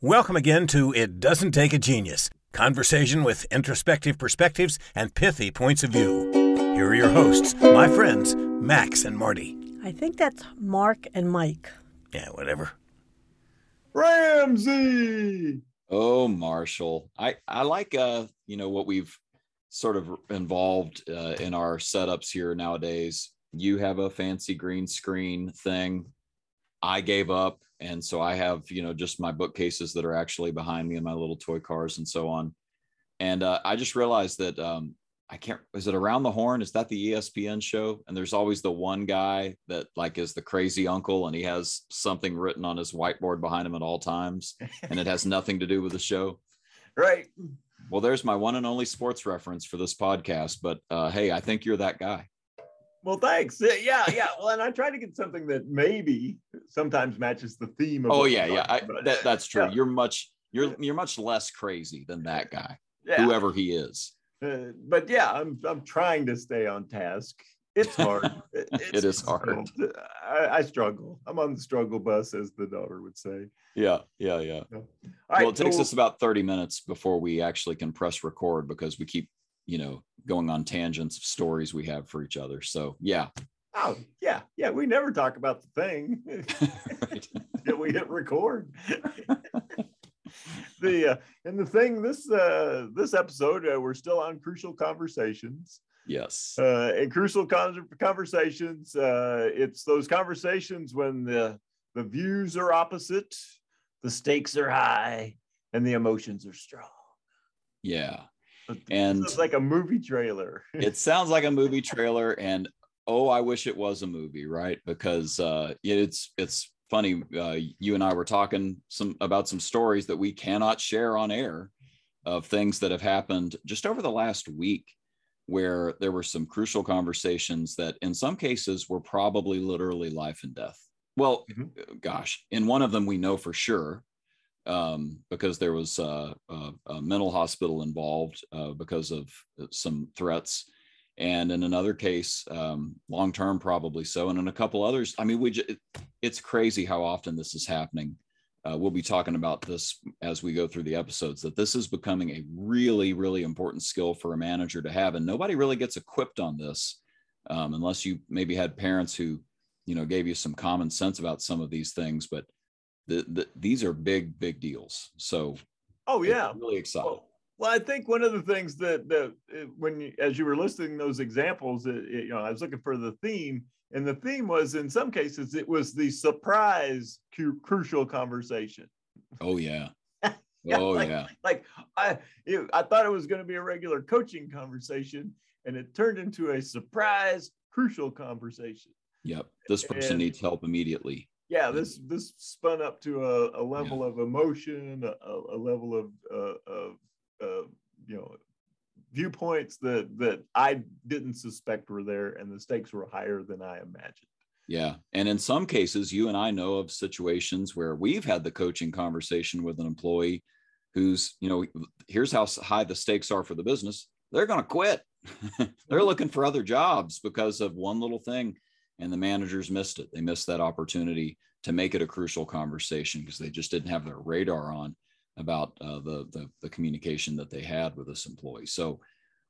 Welcome again to It Doesn't Take a Genius conversation with introspective perspectives and pithy points of view. Here are your hosts, my friends, Max and Marty. I think that's Mark and Mike. Yeah, whatever. Ramsey. Oh, Marshall. I, I like, uh, you know, what we've sort of involved uh, in our setups here nowadays. You have a fancy green screen thing. I gave up. And so I have, you know, just my bookcases that are actually behind me and my little toy cars and so on. And uh, I just realized that um, I can't, is it Around the Horn? Is that the ESPN show? And there's always the one guy that like is the crazy uncle and he has something written on his whiteboard behind him at all times. And it has nothing to do with the show. Right. Well, there's my one and only sports reference for this podcast. But uh, hey, I think you're that guy. Well, thanks. Yeah, yeah. Well, and I try to get something that maybe sometimes matches the theme. Of oh yeah, yeah. I, that, that's true. Yeah. You're much you're you're much less crazy than that guy, Yeah. whoever he is. Uh, but yeah, I'm I'm trying to stay on task. It's hard. It- it's is hard. I, I struggle. I'm on the struggle bus, as the daughter would say. Yeah, yeah, yeah. All well, it takes so- us about 30 minutes before we actually can press record because we keep, you know, going on tangents of stories we have for each other. So yeah. Oh yeah, yeah. We never talk about the thing. Yeah, we hit record. the uh, and the thing this uh, this episode uh, we're still on crucial conversations. Yes. Uh, in crucial con- conversations, uh, it's those conversations when the the views are opposite, the stakes are high, and the emotions are strong. Yeah. And- it's like a movie trailer. It sounds like a movie trailer and oh, I wish it was a movie, right? Because uh it's it's funny uh you and I were talking some about some stories that we cannot share on air of things that have happened just over the last week where there were some crucial conversations that in some cases were probably literally life and death. Well, Mhm. gosh, in one of them we know for sure um, because there was uh, a, a mental hospital involved uh, because of some threats. And in another case, um, long term, probably so. And in a couple others, I mean, we j- it's crazy how often this is happening. Uh, we'll be talking about this as we go through the episodes that this is becoming a really, really important skill for a manager to have. And nobody really gets equipped on this um, unless you maybe had parents who, you know, gave you some common sense about some of these things. But the, the, these are big, big deals. So oh yeah. really excited. Well, well, I think one of the things that that uh, when you, as you were listing those examples, it, it- you know, I was looking for the theme, and the theme was in some cases it was the surprise cu- crucial conversation. Oh yeah. Yeah, oh like- yeah. Like I, it, I thought it was going to be a regular coaching conversation, and it turned into a surprise crucial conversation. Yep. This person and- needs help immediately. Yeah, this this spun up to a, a level of emotion, a, a level of uh, of uh, you know viewpoints that that I didn't suspect were there, and the stakes were higher than I imagined. Yeah. And in some cases, you and I know of situations where we've had the coaching conversation with an employee who's, you know, here's how high the stakes are for the business. They're going to quit. They're looking for other jobs because of one little thing. And the managers missed it. They missed that opportunity to make it a crucial conversation because they just didn't have their radar on about uh, the, the the communication that they had with this employee. So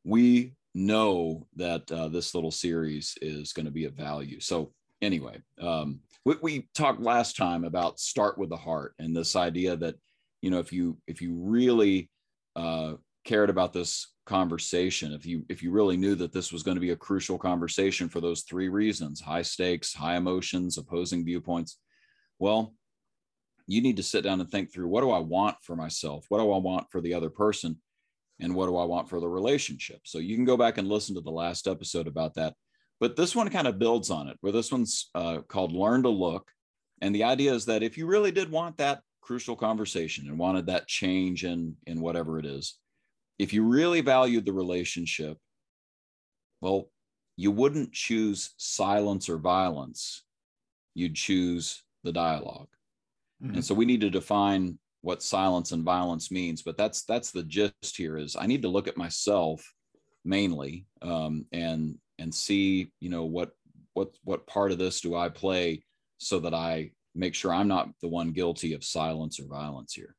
we know that uh, this little series is going to be of value. So anyway, um, we, we talked last time about start with the heart and this idea that you know if you if you really uh, cared about this conversation, if you if you really knew that this was going to be a crucial conversation for those three reasons: high stakes, high emotions, opposing viewpoints. Well, you need to sit down and think through what do I want for myself? What do I want for the other person? And what do I want for the relationship? So you can go back and listen to the last episode about that. But this one kind of builds on it, where this one's uh, called Learn to Look. And the idea is that if you really did want that crucial conversation and wanted that change in, in whatever it is, if you really valued the relationship, well, you wouldn't choose silence or violence. You'd choose the dialogue. And so we need to define what silence and violence means. But that's that's the gist here is I need to look at myself mainly um, and and see you know what what what part of this do I play so that I make sure I'm not the one guilty of silence or violence here.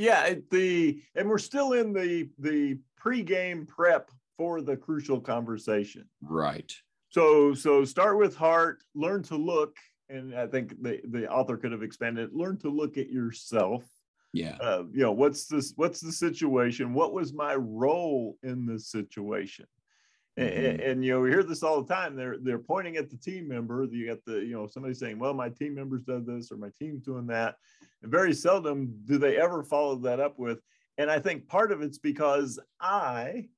Yeah, the and we're still in the the pregame prep for the crucial conversation. Right. So so start with heart, learn to look, and I think the the author could have expanded. Learn to look at yourself. Yeah. Uh, you know what's this? What's the situation? What was my role in this situation? Mm-hmm. And, and, you know we hear this all the time. They're they're pointing at the team member. You got the you know somebody saying, "Well, my team members done this or my team's doing that." And very seldom do they ever follow that up with. And I think part of it's because I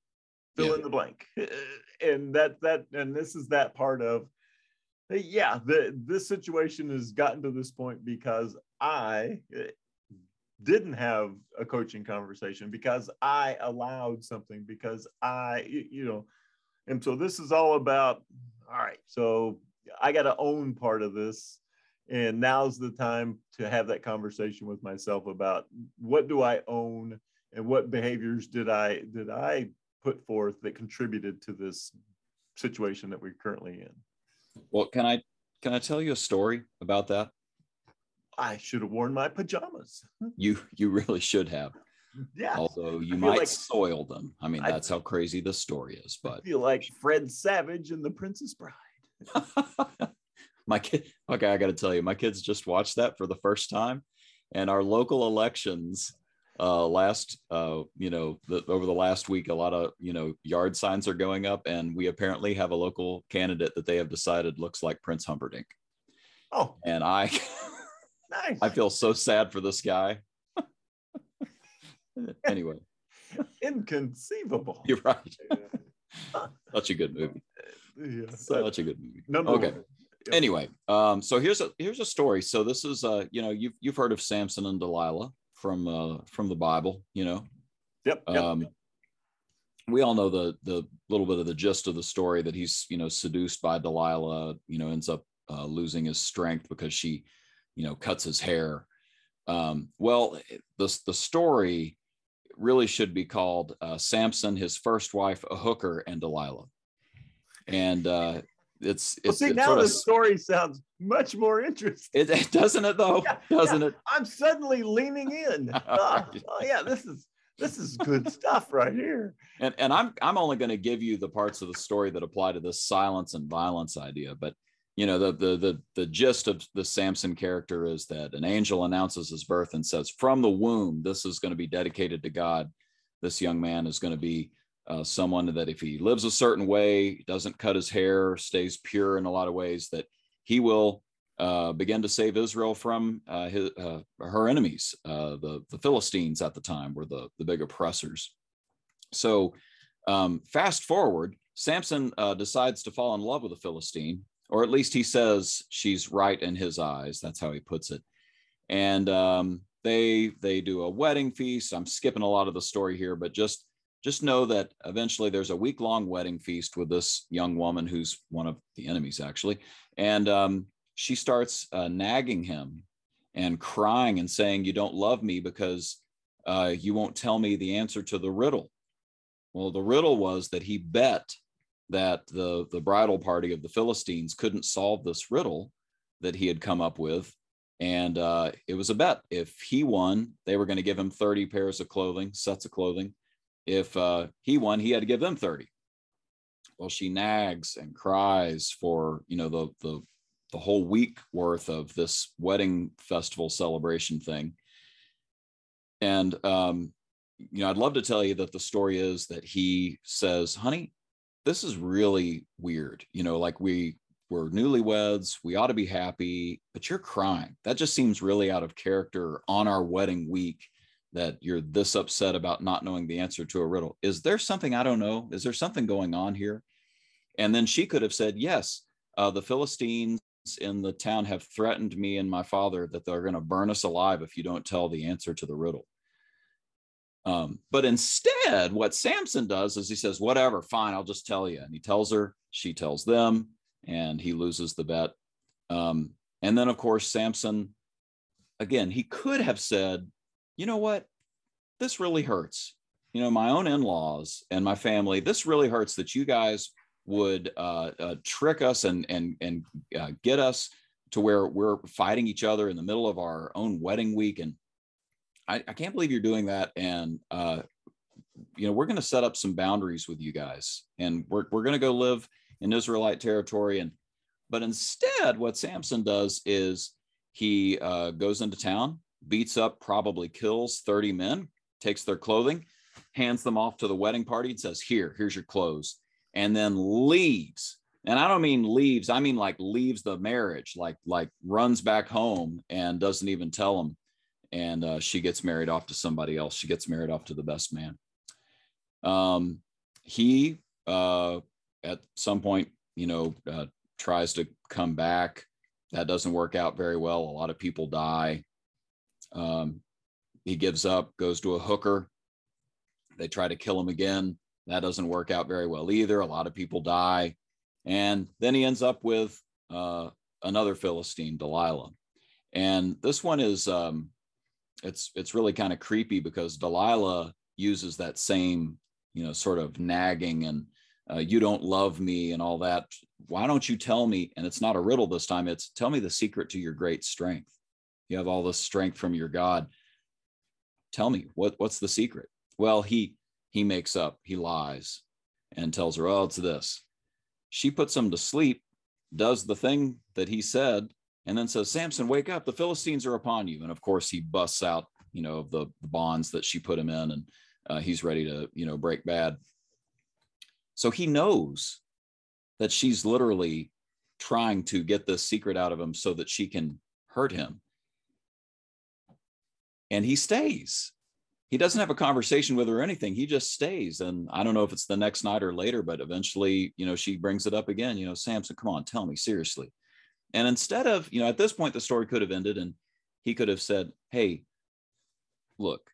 fill yeah. in the blank, and that that and this is that part of yeah the this situation has gotten to this point because I eh, didn't have a coaching conversation because I allowed something because I you know and so this is all about all right so I got to own part of this. And now's the time to have that conversation with myself about what do i own and what behaviors did i did i put forth that contributed to this situation that we're currently in? Well can i can i tell you a story about that? I should have worn my pajamas. You you really should have yeah. Although you might like, soil them. I mean that's I, how crazy the story is but I feel like fred savage and the princess bride. My kid okay i got to tell you my kids just watched that for the first time and our local elections uh last uh you know the, over the last week a lot of you know yard signs are going up and we apparently have a local candidate that they have decided looks like prince humperdinck. Oh. And i nice. i feel so sad for this guy anyway inconceivable you're right such a good movie yeah, such a good movie okay one. Yep. Anyway, um, so here's a here's a story. So this is uh, you know, you've you've heard of Samson and Delilah from uh from the Bible, you know. Yep. yep. Um we all know the the little bit of the gist of the story that he's you know seduced by Delilah, you know, ends up uh, losing his strength because she, you know, cuts his hair. Um, well, the the story really should be called uh, Samson, his first wife, a hooker, and Delilah. And uh, it's, it's well, see now the story sounds much more interesting. It, it doesn't it though? Yeah, doesn't yeah. it? I'm suddenly leaning in. oh, oh, yeah, this is this is good stuff right here. And and I'm I'm only going to give you the parts of the story that apply to this silence and violence idea, but you know the the the the gist of the Samson character is that an angel announces his birth and says, "From the womb, this is going to be dedicated to God. This young man is going to be uh, someone that if he lives a certain way, doesn't cut his hair, stays pure in a lot of ways, that he will uh, begin to save Israel from uh, his, uh, her enemies. Uh, the, the Philistines at the time were the, the big oppressors. So, um, fast forward, Samson uh, decides to fall in love with a Philistine, or at least he says she's right in his eyes. That's how he puts it. And um, they they do a wedding feast. I'm skipping a lot of the story here, but just just know that eventually there's a week long wedding feast with this young woman who's one of the enemies actually and um, she starts uh, nagging him and crying and saying you don't love me because uh, you won't tell me the answer to the riddle well the riddle was that he bet that the the bridal party of the philistines couldn't solve this riddle that he had come up with and uh, it was a bet if he won they were going to give him 30 pairs of clothing sets of clothing if uh, he won, he had to give them 30. Well, she nags and cries for, you know, the, the, the whole week worth of this wedding festival celebration thing. And, um, you know, I'd love to tell you that the story is that he says, honey, this is really weird. You know, like we, we're newlyweds, we ought to be happy, but you're crying. That just seems really out of character on our wedding week that you're this upset about not knowing the answer to a riddle. Is there something I don't know? Is there something going on here? And then she could have said, Yes, uh, the Philistines in the town have threatened me and my father that they're going to burn us alive if you don't tell the answer to the riddle. Um, but instead, what Samson does is he says, Whatever, fine, I'll just tell you. And he tells her, she tells them, and he loses the bet. Um, and then, of course, Samson, again, he could have said, you know what? This really hurts. You know, my own in laws and my family, this really hurts that you guys would uh, uh, trick us and, and, and uh, get us to where we're fighting each other in the middle of our own wedding week. And I, I can't believe you're doing that. And, uh, you know, we're going to set up some boundaries with you guys and we're, we're going to go live in Israelite territory. And, but instead, what Samson does is he uh, goes into town, beats up, probably kills 30 men, takes their clothing, hands them off to the wedding party and says, Here, here's your clothes, and then leaves. And I don't mean leaves, I mean like leaves the marriage, like like runs back home and doesn't even tell them. And uh, she gets married off to somebody else. She gets married off to the best man. Um, he uh, at some point, you know, uh, tries to come back. That doesn't work out very well. A lot of people die. Um, he gives up, goes to a hooker. They try to kill him again. That doesn't work out very well either. A lot of people die. And then he ends up with uh, another Philistine, Delilah. And this one is um, it's it's really kind of creepy because Delilah uses that same you know sort of nagging and uh, you don't love me and all that. Why don't you tell me? And it's not a riddle this time. It's tell me the secret to your great strength. You have all this strength from your God. Tell me what what's the secret? Well, he he makes up. He lies and tells her, "Oh, it's this." She puts him to sleep, does the thing that he said, and then says, "Samson, wake up! The Philistines are upon you." And of course, he busts out, you know, the, the bonds that she put him in, and uh, he's ready to, you know, break bad. So he knows that she's literally trying to get this secret out of him so that she can hurt him. And he stays. He doesn't have a conversation with her or anything. He just stays. And I don't know if it's the next night or later, but eventually, you know, she brings it up again. You know, Samson, come on, tell me seriously. And instead of, you know, at this point, the story could have ended and he could have said, Hey, look,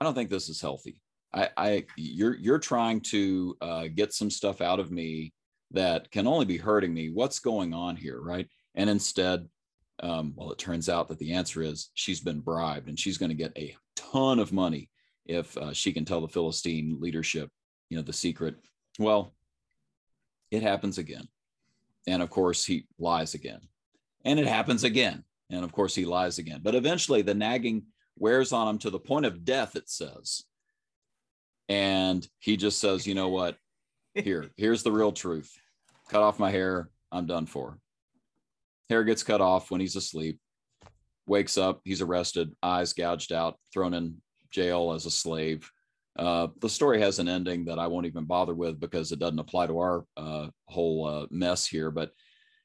I don't think this is healthy. I, I you're you're trying to uh, get some stuff out of me that can only be hurting me. What's going on here, right? And instead, um, well, it turns out that the answer is she's been bribed, and she's going to get a ton of money if uh, she can tell the Philistine leadership, you know, the secret. Well, it happens again, and of course he lies again, and it happens again, and of course he lies again. But eventually, the nagging wears on him to the point of death. It says and he just says, you know what? Here, here's the real truth. Cut off my hair. I'm done for. Hair gets cut off when he's asleep. Wakes up, he's arrested, eyes gouged out, thrown in jail as a slave. Uh, the story has an ending that I won't even bother with because it doesn't apply to our uh, whole uh, mess here. But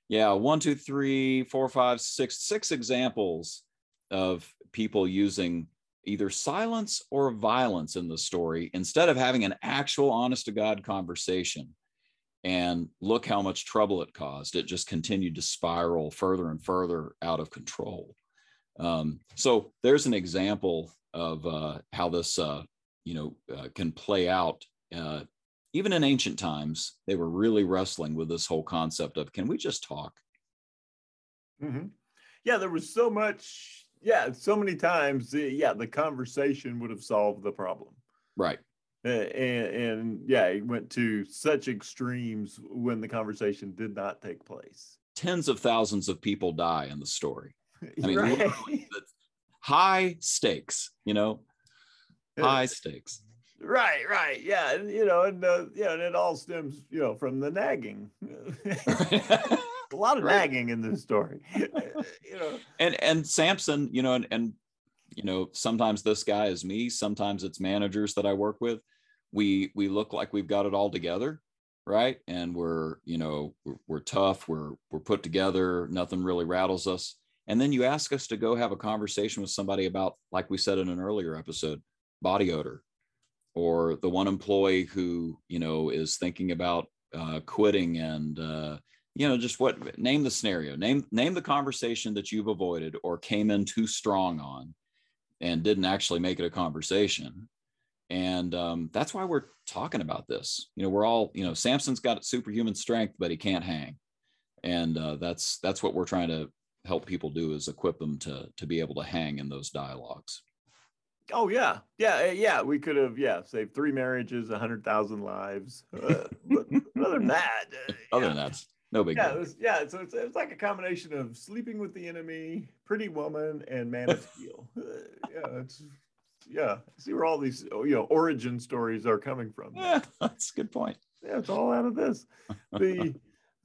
yeah, one, two, three, four, five, six, six examples of people using either silence or violence in the story instead of having an actual honest to God conversation. And look how much trouble it caused. It just continued to spiral further and further out of control. Um, so there's an example of uh, how this, uh, you know, uh, can play out. Uh, even in ancient times, they were really wrestling with this whole concept of can we just talk? Mm-hmm. Yeah, there was so much yeah, so many times, yeah, the conversation would have solved the problem. Right. And, and, yeah, it went to such extremes when the conversation did not take place. Tens of thousands of people die in the story. I mean, right. high stakes, you know, high stakes. Right, right, yeah, and you know, and uh, yeah, and it all stems, you know, from the nagging. a lot of right. nagging in this story you know and and samson you know and, and you know sometimes this guy is me sometimes it's managers that i work with we we look like we've got it all together right and we're you know we're, we're tough we're we're put together nothing really rattles us and then you ask us to go have a conversation with somebody about like we said in an earlier episode body odor or the one employee who you know is thinking about uh, quitting and uh, you know just what name the scenario. Name name the conversation that you've avoided or came in too strong on and didn't actually make it a conversation. And um, that's why we're talking about this. You know we're all you know samson's got superhuman strength but he can't hang. And uh, that's that's what we're trying to help people do is equip them to to be able to hang in those dialogues oh yeah yeah eh, yeah we could have yeah saved three marriages a hundred thousand lives uh, but other than that uh, other yeah. than that no big yeah, deal. It was, yeah. So it's, it's like a combination of sleeping with the enemy, pretty woman, and man of steel. Uh, yeah, it's yeah, see where all these you know origin stories are coming from. Yeah, that's a good point. Yeah, it's all out of this. The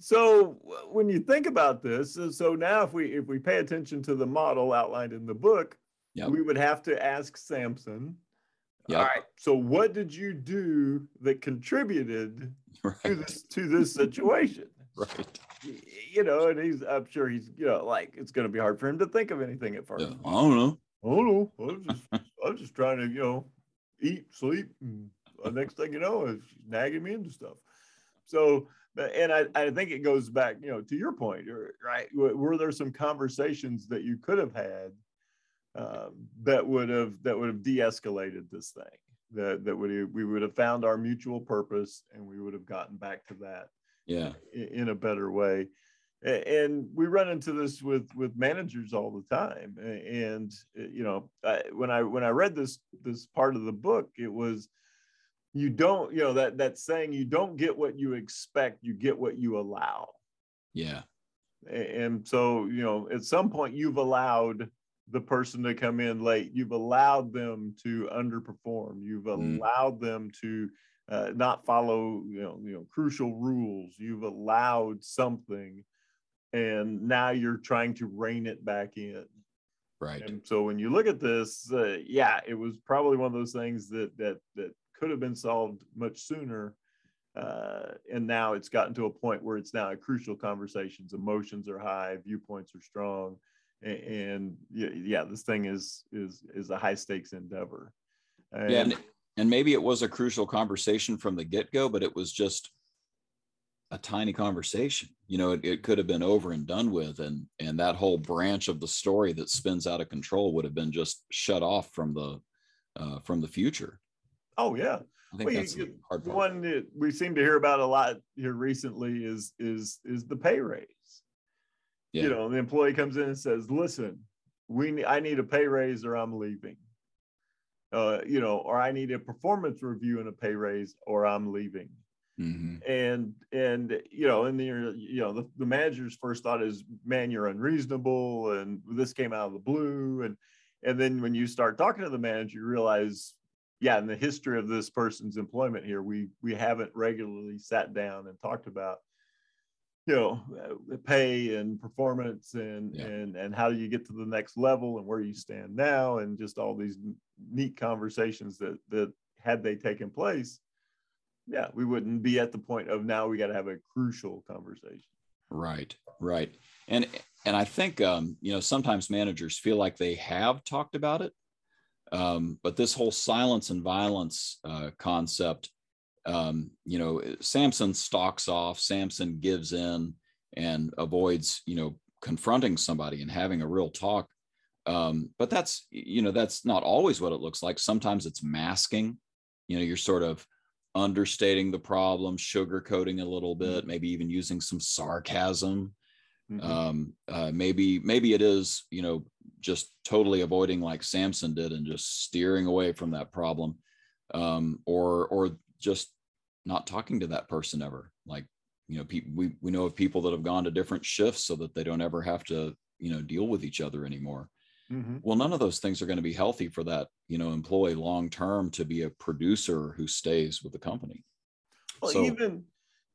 so when you think about this, so now if we if we pay attention to the model outlined in the book, Yep. we would have to ask Samson. Yep. All right. So what did you do that contributed to this to this situation? Right. You know, and he's I'm sure he's you know like it's going to be hard for him to think of anything at first. Yeah, I don't know. I don't know. I was just I was just trying to you know eat, sleep, and the next thing you know, it's nagging me into stuff. So, and I, I think it goes back, you know, to your point, er, right? Were were there some conversations that you could have had um, that would have that would have de-escalated this thing? That that would have, we would have found our mutual purpose, and we would have gotten back to that Yeah. i- in a better way and we run into this with with managers all the time and uh, you know I, when i when i read this this part of the book it was you don't you know that that saying you don't get what you expect you get what you allow Yeah. And so you know at some point you've allowed the person to come in late. You've allowed them to underperform. You've Mm. allowed them to uh, not follow you know you know crucial rules. You've allowed something and now you're trying to rein it back in. Right. and so when you look at this uh, yeah it was probably one of those things that that that could have been solved much sooner uh, and now it's gotten to a point where it's now a crucial conversations. Emotions are high viewpoints are strong and, yeah, yeah this thing is is is a high stakes endeavor and, yeah. And, and maybe it was a crucial conversation from the get go, but it was just a tiny conversation. You know, it, it could have been over and done with. And and that whole branch of the story that spins out of control would have been just shut off from the uh, from the future. oh yeah I think Well, you that's the hard part. one that we seem to hear about a lot here recently is is is the pay raise Yeah. you know the employee comes in and says listen we i need a pay raise or i'm leaving uh you know or i need a performance review and a pay raise or i'm leaving Mhm. and and you know and the you know the, the manager's first thought is man you're unreasonable and this came out of the blue and and then when you start talking to the manager you realize yeah in the history of this person's employment here we we haven't regularly sat down and talked about you know uh, pay and performance and Yeah. and and how do you get to the next level and where you stand now and just all these neat conversations that that had they taken place yeah we wouldn't be at the point of now we got to have a crucial conversation Right, right. And and I think um, you know, sometimes managers feel like they have talked about it. Um, but this whole silence and violence uh, concept, um, you know, Samson stalks off, Samson gives in and avoids, you know, confronting somebody and having a real talk. Um, but that's, you know, that's not always what it looks like. Sometimes it's masking, you know, you're sort of understating the problem, sugarcoating a little bit, maybe even using some sarcasm. Mhm. Um, uh, maybe maybe it is you know just totally avoiding like Samson did and just steering away from that problem, um, or or just not talking to that person ever. Like you know, people we we know of people that have gone to different shifts so that they don't ever have to you know deal with each other anymore Mhm. well none of those things are going to be healthy for that you know employee long term to be a producer who stays with the company Well, So- even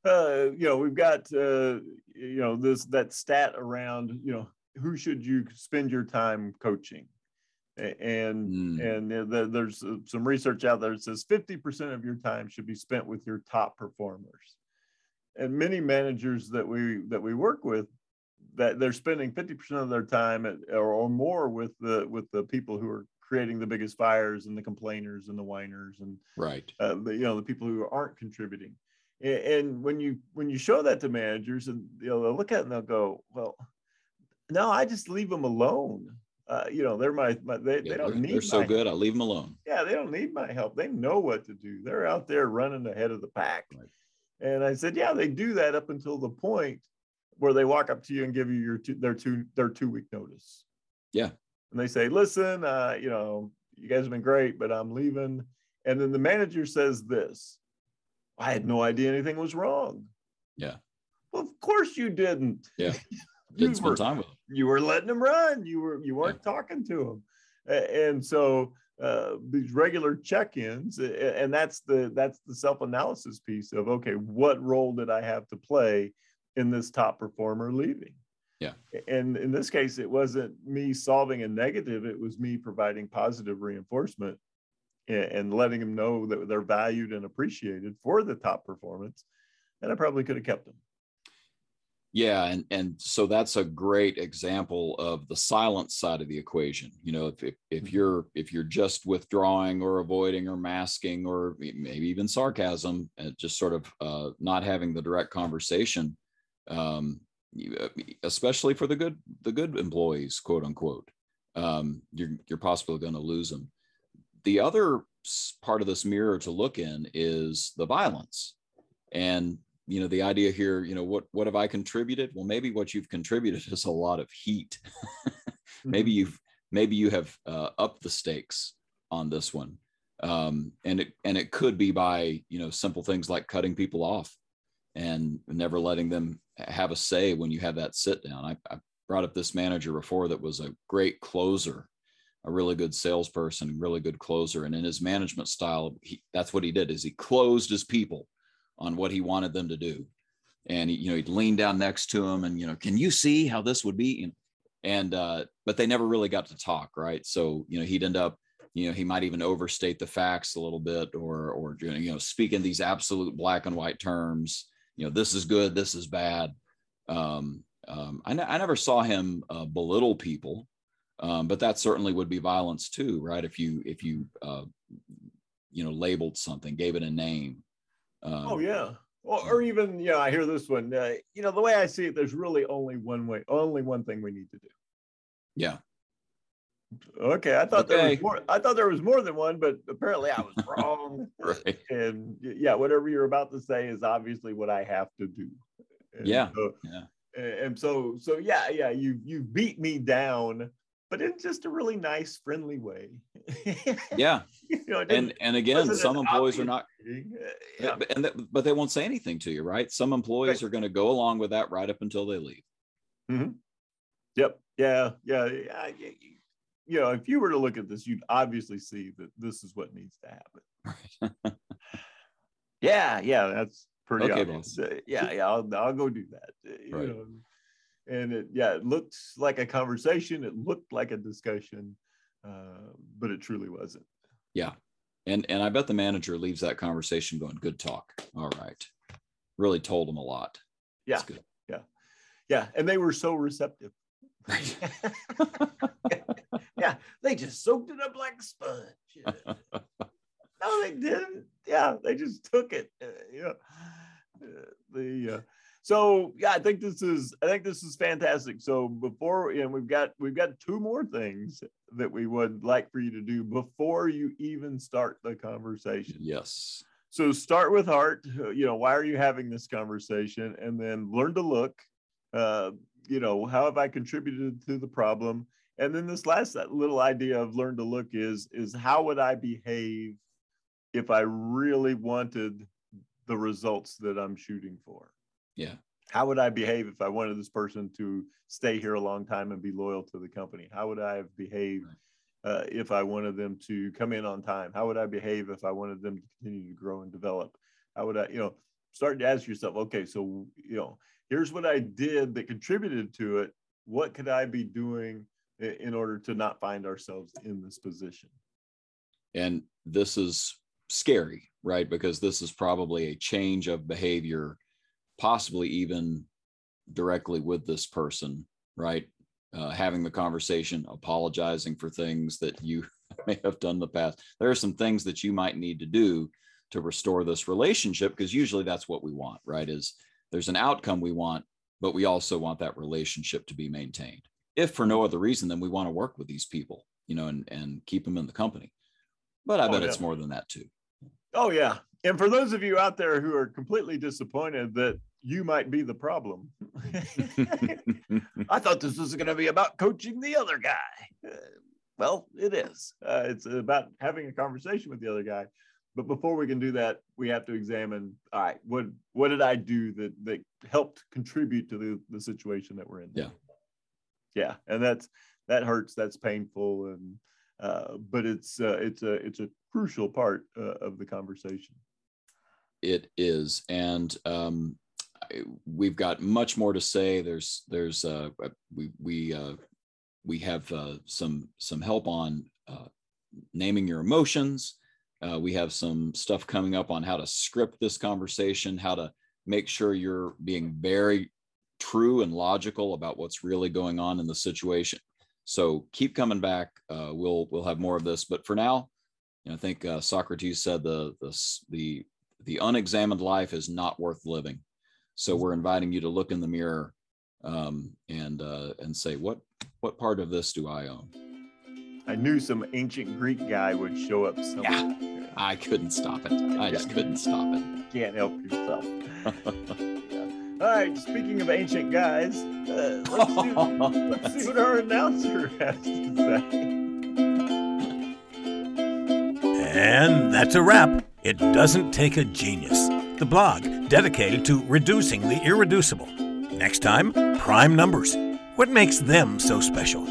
uh, you know, we've got uh, you know this that stat around you know who should you spend your time coaching, and Mm. and the, there's uh, some research out there that says 50% of your time should be spent with your top performers, and many managers that we that we work with that they're spending 50% of their time at, or, or more with the with the people who are creating the biggest fires and the complainers and the whiners and right. uh, the, you know the people who aren't contributing. A- and when you when you show that to managers and you know they'll look at it and they'll go well no i just leave them alone uh, you know they're my, my they, Yeah, they don't they're, need they're so good i leave them alone. Yeah they don't need my help. They know what to do. They're out there running ahead of the pack. Right. and i said yeah they do that up until the point where they walk up to you and give you your two, their two their two week notice. Yeah. and they say listen uh, you know you guys have been great but i'm leaving. And then the manager says this i had no idea anything was wrong. Yeah. well of course you didn't. Yeah. you didn't were spend time with them you were letting them run. You were you weren't talking to them, and so uh, these regular check-ins, and that's the that's the self-analysis piece of okay, what role did I have to play in this top performer leaving? Yeah. And in this case, it wasn't me solving a negative; it was me providing positive reinforcement and letting them know that they're valued and appreciated for the top performance. And I probably could have kept them. Yeah, and and so that's a great example of the silence side of the equation. You know, if if, if mm-hmm. you're if you're just withdrawing or avoiding or masking or maybe even sarcasm, and just sort of uh, not having the direct conversation, um, uh, especially for the good the good employees, quote unquote, um, you're you're possibly going to lose them. The other part of this mirror to look in is the violence, and you know the idea here you know what what have i contributed? Well maybe what you've contributed is a lot of heat. Maybe mm-hmm. you've maybe you have uh, upped the stakes on this one. Um, and it and it could be by you know simple things like cutting people off and never letting them have a say when you have that sit down. I, I brought up this manager before that was a great closer a really good salesperson really good closer. And in his management style he, that's what he did is he closed his people on what he wanted them to do. And you know, he'd lean down next to him and, you know, can you see how this would be? And, uh, but they never really got to talk. Right. So, you know, he'd end up, you know, he might even overstate the facts a little bit or, or, you know, speak in these absolute black and white terms, you know, this is good, this is bad. Um, um, I, I never saw him uh, belittle people, um, but that certainly would be violence too, right? If you, if you, uh, you know, labeled something, gave it a name, um, oh yeah. Well, or even yeah, I hear this one. Uh, you know, the way I see it, there's really only one way, only one thing we need to do. Yeah. Okay, I thought okay. there was more. I thought there was more than one, but apparently I was wrong. right. And yeah, whatever you're about to say is obviously what I have to do. And yeah. So, yeah. And so, so yeah, yeah, you you beat me down but in just a really nice, friendly way. yeah. you know, and and again, some employees are not, yeah. and but they won't say anything to you, right? Some employees right. are going to go along with that right up until they leave. Mm-hmm. Yep. Yeah. Yeah. Yeah. You know, if you were to look at this, you'd obviously see that this is what needs to happen. Right. yeah. Yeah. That's pretty okay, obvious. Uh, yeah. Yeah. I'll, I'll go do that. Uh, you right. know, and it yeah it looked like a conversation it looked like a discussion uh, but it truly wasn't. Yeah and and i bet the manager leaves that conversation going good talk all right. Really told him a lot. Yeah yeah yeah and they were so receptive. Right yeah they just soaked it up like sponge. No they didn't. Yeah they just took it uh, yeah uh, the uh, so yeah, I think this is I think this is fantastic. So before and we've got we've got two more things that we would like for you to do before you even start the conversation. Yes. So start with heart. You know, why are you having this conversation? And then learn to look. Uh, you know, how have I contributed to the problem? And then this last that little idea of learn to look is is how would I behave if I really wanted the results that I'm shooting for? Yeah. How would I behave if I wanted this person to stay here a long time and be loyal to the company? How would I have behaved uh, if I wanted them to come in on time? How would I behave if I wanted them to continue to grow and develop? How would I, you know, start to ask yourself, okay, so, you know, here's what I did that contributed to it. What could I be doing in order to not find ourselves in this position? And this is scary, right? Because this is probably a change of behavior possibly even directly with this person, right? Uh, having the conversation, apologizing for things that you may have done in the past. There are some things that you might need to do to restore this relationship because usually that's what we want, right? Is there's an outcome we want, but we also want that relationship to be maintained. If for no other reason than we want to work with these people, you know, and, and keep them in the company. But I oh, bet yeah. it's more than that too. Oh, yeah. And for those of you out there who are completely disappointed that you might be the problem. I thought this was going to be about coaching the other guy. Uh, well, it is. Uh, it's about having a conversation with the other guy. But before we can do that, we have to examine. All right, what what did I do that that helped contribute to the the situation that we're in? Yeah, yeah, and that's that hurts. That's painful, and uh, but it's uh, it's a it's a crucial part uh, of the conversation. It is, and um, we've got much more to say. There's there's uh, we we uh, we have uh, some some help on uh, naming your emotions. Uh, we have some stuff coming up on how to script this conversation, how to make sure you're being very true and logical about what's really going on in the situation. So keep coming back. Uh, we'll we'll have more of this, but for now, you know, I think uh, Socrates said the the the the unexamined life is not worth living. So we're inviting you to look in the mirror um, and uh, and say what what part of this do I own? I knew some ancient Greek guy would show up somewhere. Yeah, I couldn't stop it. I just couldn't stop it. Can't help yourself. yeah. All right. Speaking of ancient guys, uh, let's, see, let's see what our announcer has to say. And that's a wrap. It doesn't take a genius the blog dedicated to reducing the irreducible. Next time, prime numbers. What makes them so special?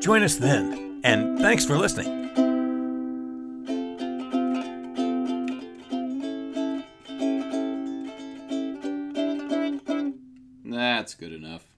Join us then, and thanks for listening. That's good enough.